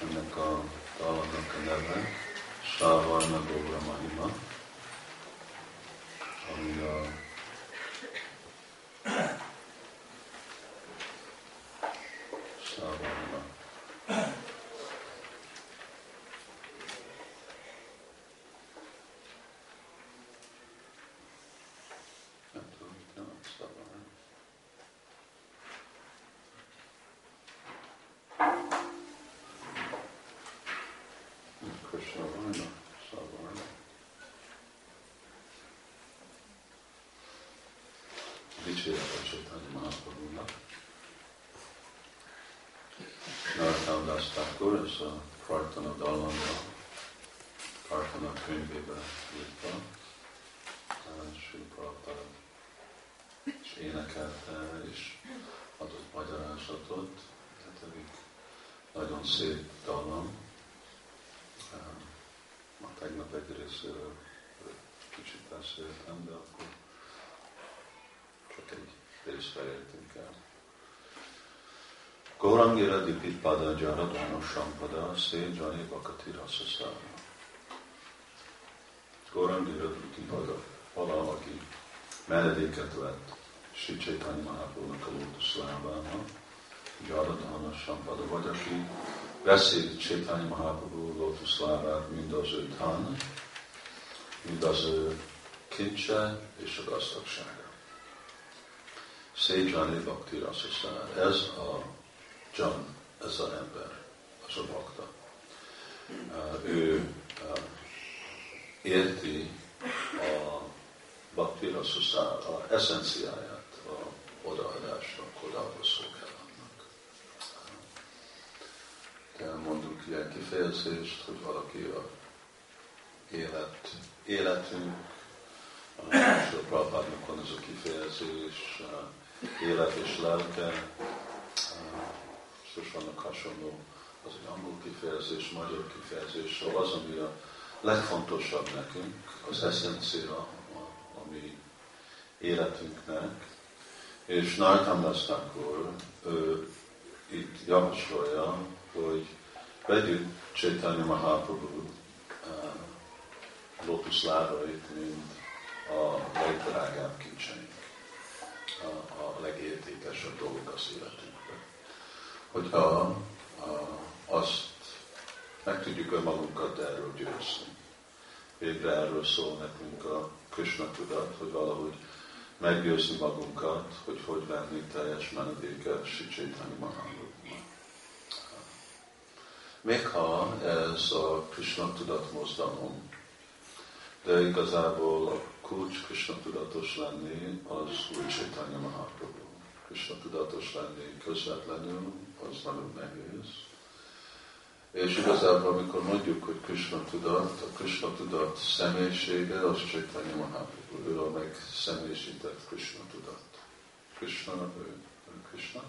ennek a dalnak a neve, Sávarna Góra Mahima, ami a Sávarna. Nem tudom, nem Sávarna. Krishna Varna, Savarna. Dicséret a Csaitanya Mahaprabhunak. Nartam Das Thakur, ez a Prartana Dallamra, Prartana könyvébe írta. Sri Prabhupada és énekelte, és adott magyarázatot. Tehát elég nagyon szép dallam. Ma tegnap egy részéről kicsit beszéltem, de akkor csak egy részre értünk el. Gaurangira dipit pada jaradana sampada se jani bakati rasasára. Gaurangira dipit pada, valaki menedéket vett Sri Chaitanya Mahaprabhu-nak a lótuszlábának, Jaradana Sampada, vagy aki veszi Chaitanya Mahaprabhu lótuszlábát, mind az ő tán, mind az ő kincse és a gazdagsága. Széjjani Bhakti Rasasana. Ez a John, ez az ember, az a bakta. Ő érti a Bhakti Rasasana, a eszenciáját, a odaadásnak, odaadó szolgálatnak. De mondunk ilyen kifejezést, hogy valaki a élet, életünk, és a Prabhádnak van ez a kifejezés, élet és lelke, és vannak hasonló, az egy angol kifejezés, magyar kifejezés, szóval az, ami a legfontosabb nekünk, az eszencia, ami életünknek, és Nartam Dastakor itt javasolja, hogy vegyük Chaitanya Mahaprabhu uh, lótuszlábait, mint a legdrágább kincseink, a, a legértékesebb dolgok az életünkben. Hogyha uh, azt meg tudjuk önmagunkat erről győzni. Végre erről szól nekünk a Krishna tudat, hogy valahogy meggyőzni magunkat, hogy hogy venni teljes menedéket Sicsétani Mahaprabhunak. Még ha ez a Krishna tudat mozdalom, de igazából a kulcs Krishna tudatos lenni az új Chaitanya Mahaprabhu. Krishna tudatos lenni közvetlenül, az nagyon nehéz. És igazából, amikor mondjuk, hogy Krishna tudat, a Krishna tudat személyisége, az Chaitanya Mahaprabhu, ő a megszemélyisített Krishna tudat. Krishna, ő, ő Krishna.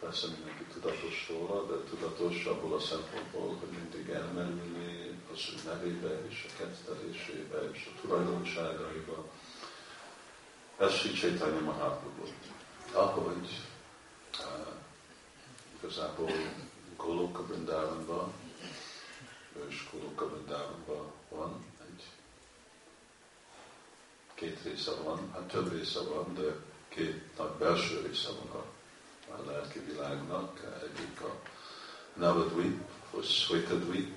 Persze mindenki tudatos róla, de tudatos abból a szempontból, hogy mindig elmerülni az ő nevébe és a kettelésébe és a tulajdonságaiba. Ez Sri Chaitanya Mahaprabhu. Ahogy uh, igazából Goloka Vrindavanban, és Goloka Vrindavanban van egy két része van, hát több része van, de két nagy belső része van a, a lelki világnak. Egyik a Navadvip, vagy Svetadvip,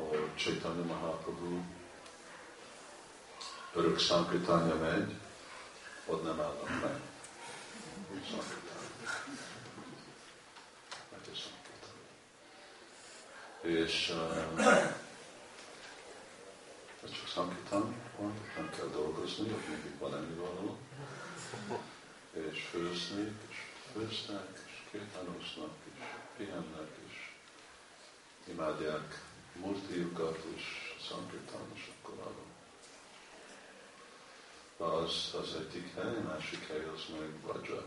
ahol Chaitanya Mahaprabhu örök szankritanya megy, ott nem állnak meg. És uh, ez csak szankítani van, nem kell dolgozni, ott mindig van ennivaló. És főzni, és főznek, és kétánoznak, és pihennek, és imádják murtiukat, és szankítani, és akkor arra. Az, az egyik hely, másik hely az meg Vajra,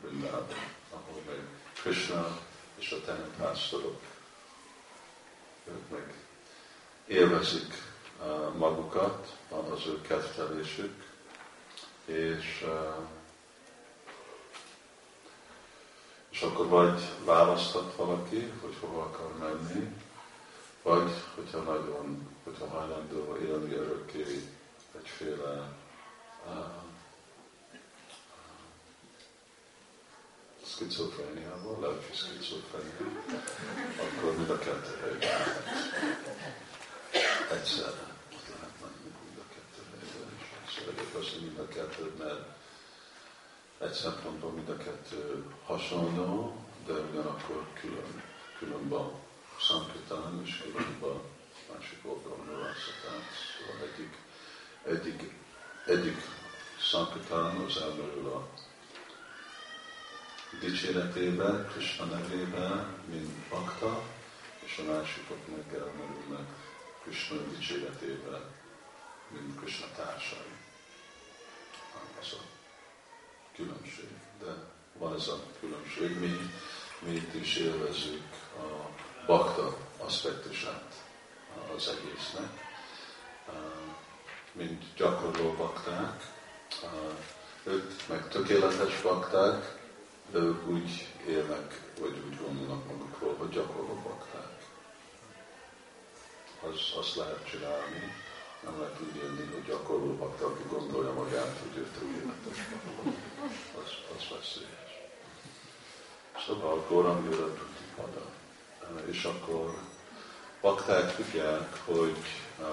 Brindában, ahol meg Krishna és a tenepásztorok ők meg élvezik magukat, az ő kedvelésük, és, uh, és És akkor vagy választhat valaki, hogy hova akar menni, vagy hogyha nagyon, hogyha hajlandó élni örökké egyféle uh, szkizofréniával, lelki szkizofrénia, akkor mind a kettő helyben egyszerre. Lehet menni mind a kettő helyben, és szeretek azt, hogy mind a kettő, mert egy szempontból mind a kettő hasonló, de ugyanakkor külön, különben Sankirtan és különben másik oldalon Nurasatán. Szóval egyik, egyik, egyik Sankirtan az elmerül a dicséretében, Krishna nevében, mint bakta, és a másikok meg elmerülnek Krishna dicséretében, mint Krishna társai. Az a különbség. De van ez a különbség. Mi, mi itt is élvezzük a bakta aspektusát az egésznek. Mint gyakorló bakták, ők meg tökéletes bakták, de ők úgy élnek, vagy úgy gondolnak magukról, hogy gyakorló bakták. Az, azt lehet csinálni, nem lehet úgy élni, hogy gyakorló bakta, aki gondolja magát, hogy ő tökéletes bakta. Az, az veszélyes. Szóval Górangyőre pada. És akkor bakták tudják, hogy uh,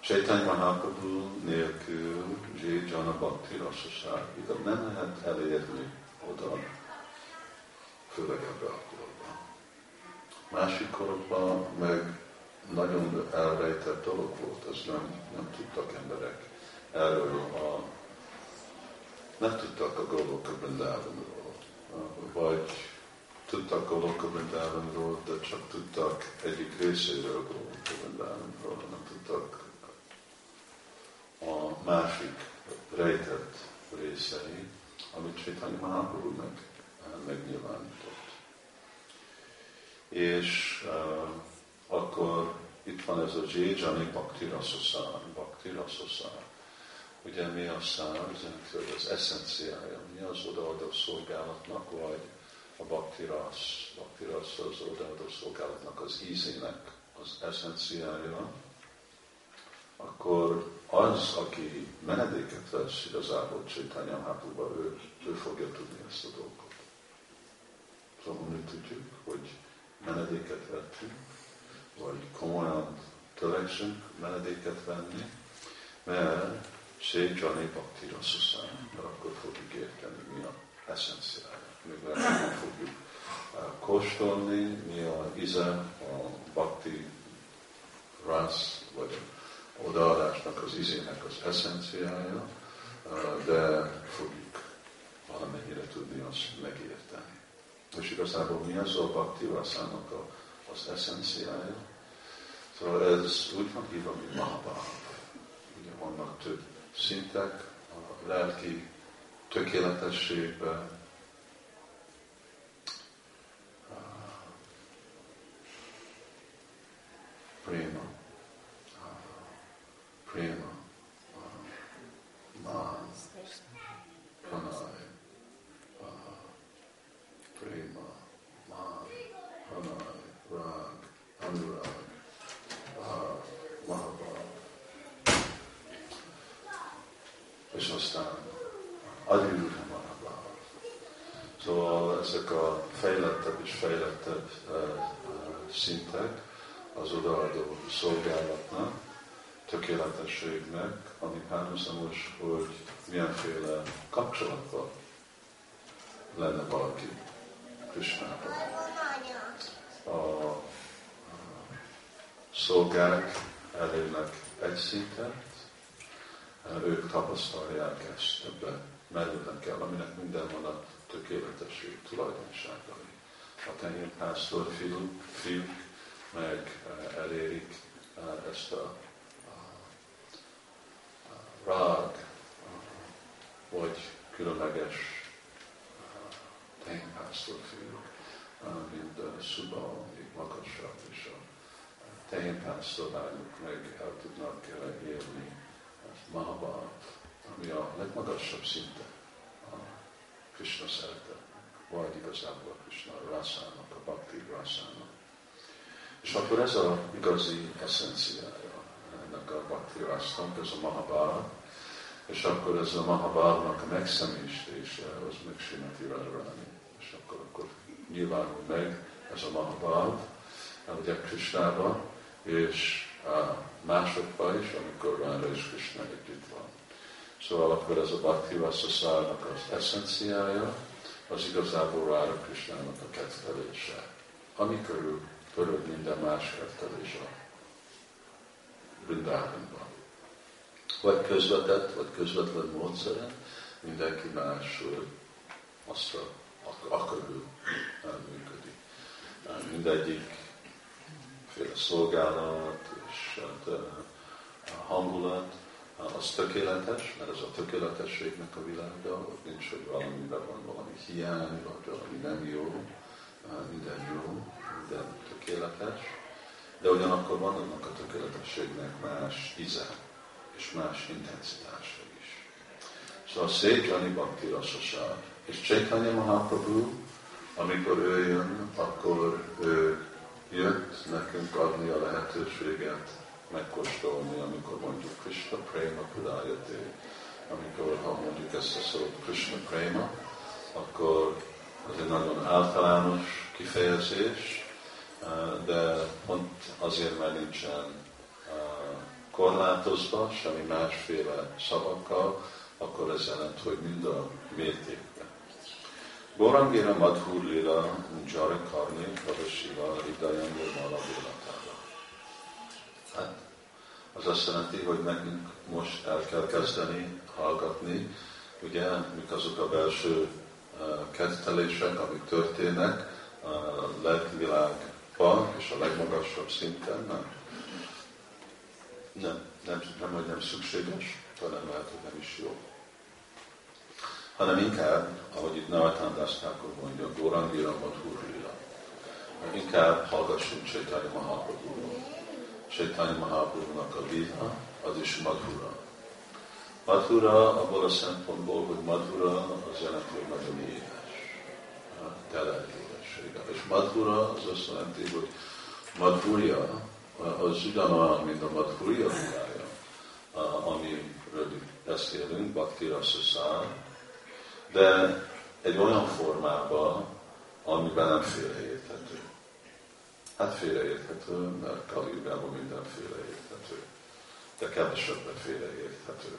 Chaitanya Mahaprabhu nélkül Jé Jana Bhakti Rasaságidat nem lehet elérni oda, főleg ebbe a korban. Másik korokban meg nagyon elrejtett dolog volt, ez nem, nem tudtak emberek erről a nem tudtak a Goloka Brindavanról, vagy tudtak a Goloka Brindavanról, de csak tudtak egyik részéről Goloka Brindavanról, nem tudtak a másik rejtett részei, amit Chaitanya Mahaprabhu meg, megnyilvánított. És uh, akkor itt van ez a Jani Bhakti Rasasar, Bhakti Rasasar. Ugye mi a szár, az eszenciája, mi az odaadó szolgálatnak, vagy a Bhakti Ras az odaadó szolgálatnak az ízének az eszenciája, akkor az, aki menedéket vesz igazából Csaitanya Mahaprabhuba, ő, ő fogja tudni ezt a dolgot. Szóval mi tudjuk, hogy menedéket vettünk, vagy komolyan törekszünk menedéket venni, mert Szép Jani Bhakti Rasszaszán, mert akkor fogjuk érteni, mi a eszenciája. Még nem fogjuk uh, kóstolni, mi a íze, a Bhakti Rasz, vagy odaadásnak, az izének az eszenciája, de fogjuk valamennyire tudni azt megérteni. És igazából mi az a bhakti vaszának az eszenciája? Szóval ez úgy van hívva, mint Mahabharata. Ugye vannak több szintek a lelki tökéletességben, préma, prema, man, pranay, prema, man, pranay, rag, anurag, mahabhav. És aztán adjúra mahabhav. Szóval ezek a fejlettebb és fejlettebb uh, szintek az odaadó szolgálatnak, tökéletességnek, ami párhuzamos, hogy milyenféle kapcsolatban lenne valaki Krisnával. A szolgák elérnek egy szintet, ők tapasztalják ezt, ebbe merülnek el, aminek minden van a tökéletesség tulajdonságai. A tenyérpásztor fiúk, fiúk meg elérik ezt a rág, vagy különleges tehénpásztorfiúk, mint Szuba, magasabb, és a tehénpásztorlányok meg el tudnak élni Mahabharat, ami a legmagasabb szinte Krishna szeretet, vagy igazából a Krishna rászának, a bhakti rászának. És akkor ez a igazi eszenciája ennek a bhakti rásznak, ez a Mahabharata, és akkor ez a Mahabharnak a megszemélyítése, az meg Simati Radharani. És akkor, akkor nyilvánul meg ez a Mahabharat, ugye Krishnában, és a másokban is, amikor Rára és Krishna együtt van. Szóval akkor ez a Bhakti Vasszaszárnak az eszenciája, az igazából Rára Krishnának a kettelése, ami körül pörög minden más kettelés a Brindában. Vagy közvetett, vagy közvetlen módszeren, mindenki más azt akarul működik. Mindegyik féle szolgálat és hát, a hangulat, az tökéletes, mert ez a tökéletességnek a világa, ott nincs, hogy valamiben van valami hiány, vagy valami nem jó, minden jó, minden tökéletes, de ugyanakkor van annak a tökéletességnek más íze és más intenzitása is. Szóval szép Jani Bhakti Rasasár. És Chaitanya Mahaprabhu, amikor ő jön, akkor ő jött nekünk adni a lehetőséget megkóstolni, amikor mondjuk Krishna Prema Pudayate, amikor ha mondjuk ezt a szót Krishna Prema, akkor az egy nagyon általános kifejezés, de pont azért, mert nincsen korlátozva, semmi másféle szavakkal, akkor ez jelent, hogy mind a mértékben. Gorangira Madhur Lila Jari Karni Kadasiva Hidayam Nirmala Hát, az azt jelenti, hogy nekünk most el kell kezdeni hallgatni, ugye, mik azok a belső kettelések, amik történnek a lelkvilágban és a legmagasabb szinten, nem? Nem, nem, nem, hogy nem szükséges, hanem lehet, hogy nem is jó. Hanem inkább, ahogy itt Navatán Dasztákor mondja, Gorangira Madhurila. Inkább hallgassunk Csaitanya Mahaprabhu-ról. Csaitanya Mahaprabhu-nak a lila, az is Madhura. Madhura abból a szempontból, hogy Madhura az jelenti, hogy nagyon édes. Tele édessége. És Madhura az azt jelenti, hogy Madhurya az ugyanolyan, mint a Madhurya ligája, amiről beszélünk, Bhakti Rasasar, de egy olyan formában, amiben nem félreérthető. Hát félreérthető, mert Kaliugában minden félreérthető, de kevesebbet félreérthető.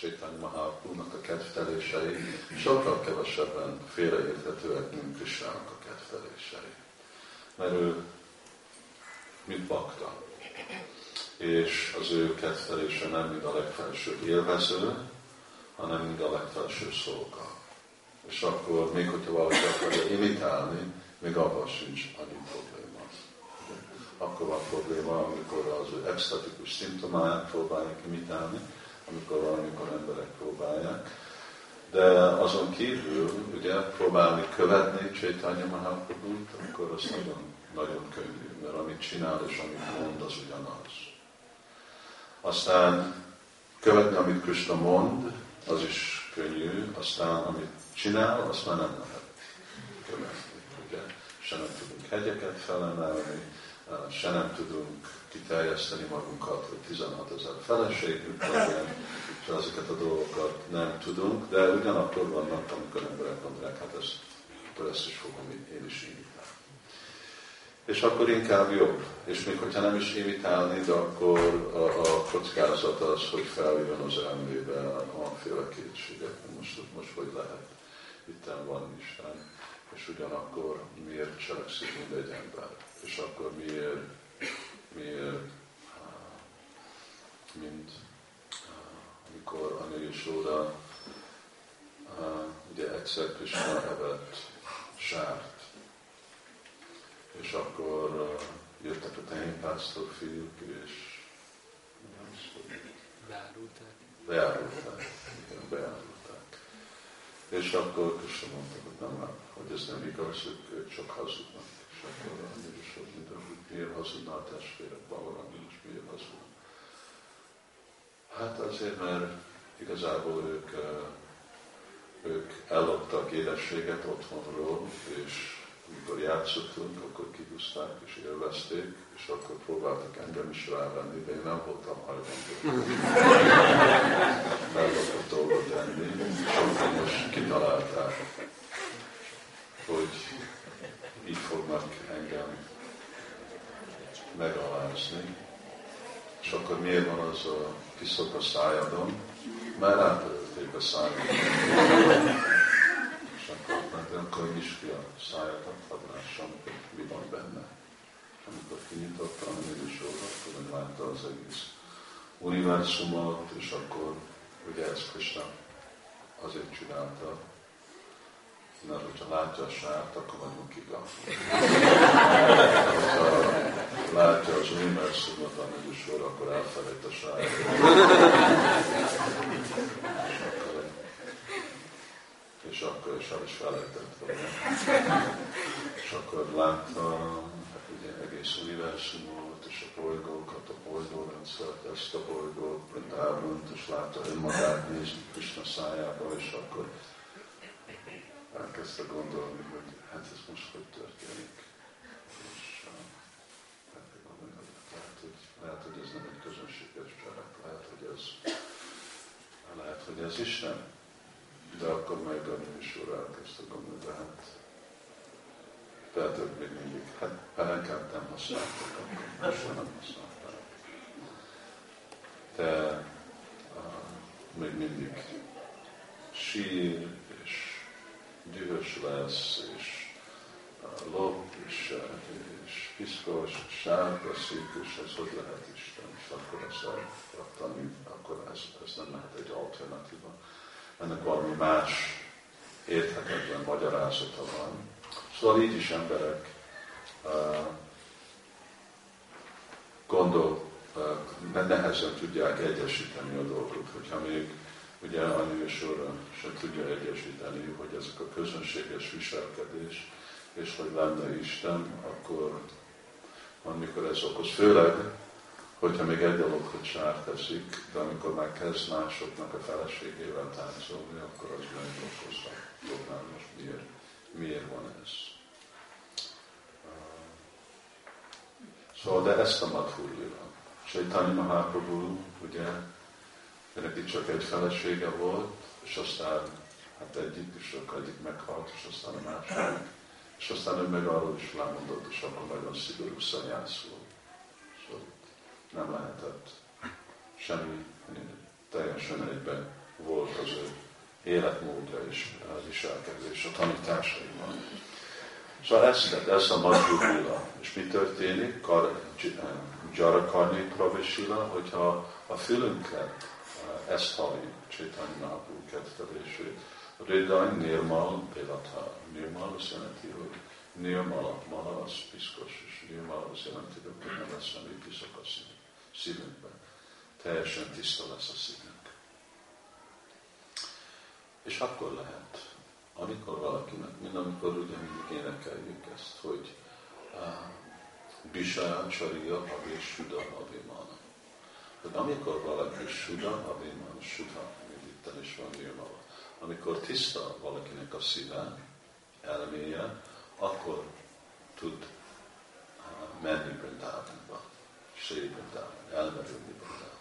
Sétány Mahápúnak a kedvtelései sokkal kevesebben félreérthetőek, mint Krisnának a kedvtelései. Mert ő mint bakta. És az ő kedvelése nem mind a legfelsőbb élvező, hanem mind a legfelsőbb szolga. És akkor még hogyha valaki akarja imitálni, még abban sincs annyi probléma. Akkor van probléma, amikor az ő extatikus szimptomáját próbálják imitálni, amikor valamikor emberek próbálják. De azon kívül, ugye, próbálni követni Csaitanya Mahaprabhu-t, akkor az nagyon, nagyon könnyű, mert amit csinál és amit mond, az ugyanaz. Aztán követni, amit Krishna mond, az is könnyű, aztán amit csinál, azt már nem lehet követni. Ugye? Se nem tudunk hegyeket felemelni, se nem tudunk kiterjeszteni magunkat, hogy 16 ezer feleségünk legyen, és ezeket a dolgokat nem tudunk, de ugyanakkor vannak, amikor emberek mondják, hát ezt, akkor ezt is fogom én is imitálni. És akkor inkább jobb. És még hogyha nem is imitálni, de akkor a, a kockázat az, hogy feljön az elmébe a kétségek. Most, most hogy lehet? Itten van Isten. És ugyanakkor miért cselekszik mindegy ember? És akkor miért, miért mint amikor Anya oda, ugye egyszer Krishna evett sárt, és akkor uh, jöttek a tehénpásztor fiúk, és beárulták. Beárulták. Igen, beárulták. És akkor Krishna mondta, hogy nem, hogy ez nem igaz, hogy ők csak hazudnak. És akkor mondta, hogy miért hazudna a testvérek, Balarang is miért hazudnak. Hát azért, mert igazából ők ők elloptak édességet otthonról, és amikor játszottunk, akkor kihúzták és élvezték, és akkor próbáltak engem is rávenni, de én nem voltam hajlandó. Ellopott dolgot tenni, és akkor most kitalálták, hogy így fognak engem megalázni. És akkor miért van az a piszok a szájadon? Mert átölték a szájadon. És akkor, mert akkor is ki a szájadat, hadd lássam, mi van benne. És amikor kinyitottam a műsort, akkor látta az egész univerzumot, és akkor ugye ezt Krishna azért csinálta, mert hogyha látja a sárt, akkor vagyunk igazán. Ha látja az univerzumot, amit is sor, akkor elfelejt a sárt. és akkor is el is felejtett volna. És akkor láttam, hát ugye egész univerzumot, és a bolygókat, a bolygórendszert, ezt a bolygót, Brindávont, és látta önmagát nézni Krishna szájába, és akkor elkezdte gondolni, hogy hát ez most hogy történik. És hát gondolni, hogy lehet, hogy, lehet, hogy ez nem egy közönséges család, lehet, hogy ez, lehet, hogy ez Isten. De akkor majd a műsor elkezdte gondolni, de hát tehát még mindig, hát pelenkát nem használtak, akkor most nem használták. De uh, még mindig sír, dühös lesz, és lop, és, és piszkos, sárga, szűkös, ez hogy lehet Isten, és akkor ezt elraktani, akkor ez, ez nem lehet egy alternatíva. Ennek valami más érthetetlen magyarázata van. Szóval így is emberek gondol, uh, nehezen tudják egyesíteni a dolgot, hogyha még ugye anyősora sem tudja egyesíteni, hogy ezek a közönséges viselkedés, és hogy lenne Isten, akkor amikor ez okoz, főleg, hogyha még egy hogy sár teszik, de amikor már kezd másoknak a feleségével táncolni, akkor az meg okozza. Tudnám most miért, miért van ez. Szóval, de ezt a Madhurlila. Chaitanya Mahaprabhu, ugye, neki csak egy felesége volt, és aztán hát egyik, és akkor egyik meghalt, és aztán a másik. És aztán ő meg arról is lemondott, és akkor nagyon szigorú szanyász volt. Szóval nem lehetett semmi, teljesen egyben volt az ő életmódja és viselkedés a tanításaiban. Szóval ezt, ez a Madhurila. És mi történik? Kar, Jarakarni Pravesila, hogyha a fülünket ezt halljuk Csétányi Mahaprabhu kedvelését. Rédány Nirmal Bélatha. Nirmal azt jelenti, hogy Nirmal, Mala az piszkos, és Nirmal azt jelenti, hogy nem lesz semmi piszok a szívünkben. Teljesen tiszta lesz a szívünk. És akkor lehet, amikor valakinek, mint amikor ugye mindig énekeljük ezt, hogy uh, Bisaya Csariya Avé Suda Avimana. Tehát amikor valaki Suda Avimana, Suda, itt is van írva, amikor tiszta valakinek a szíve, elméje, akkor tud uh, menni Brindávonba, Sri Brindávon, elmerülni Brindávonba.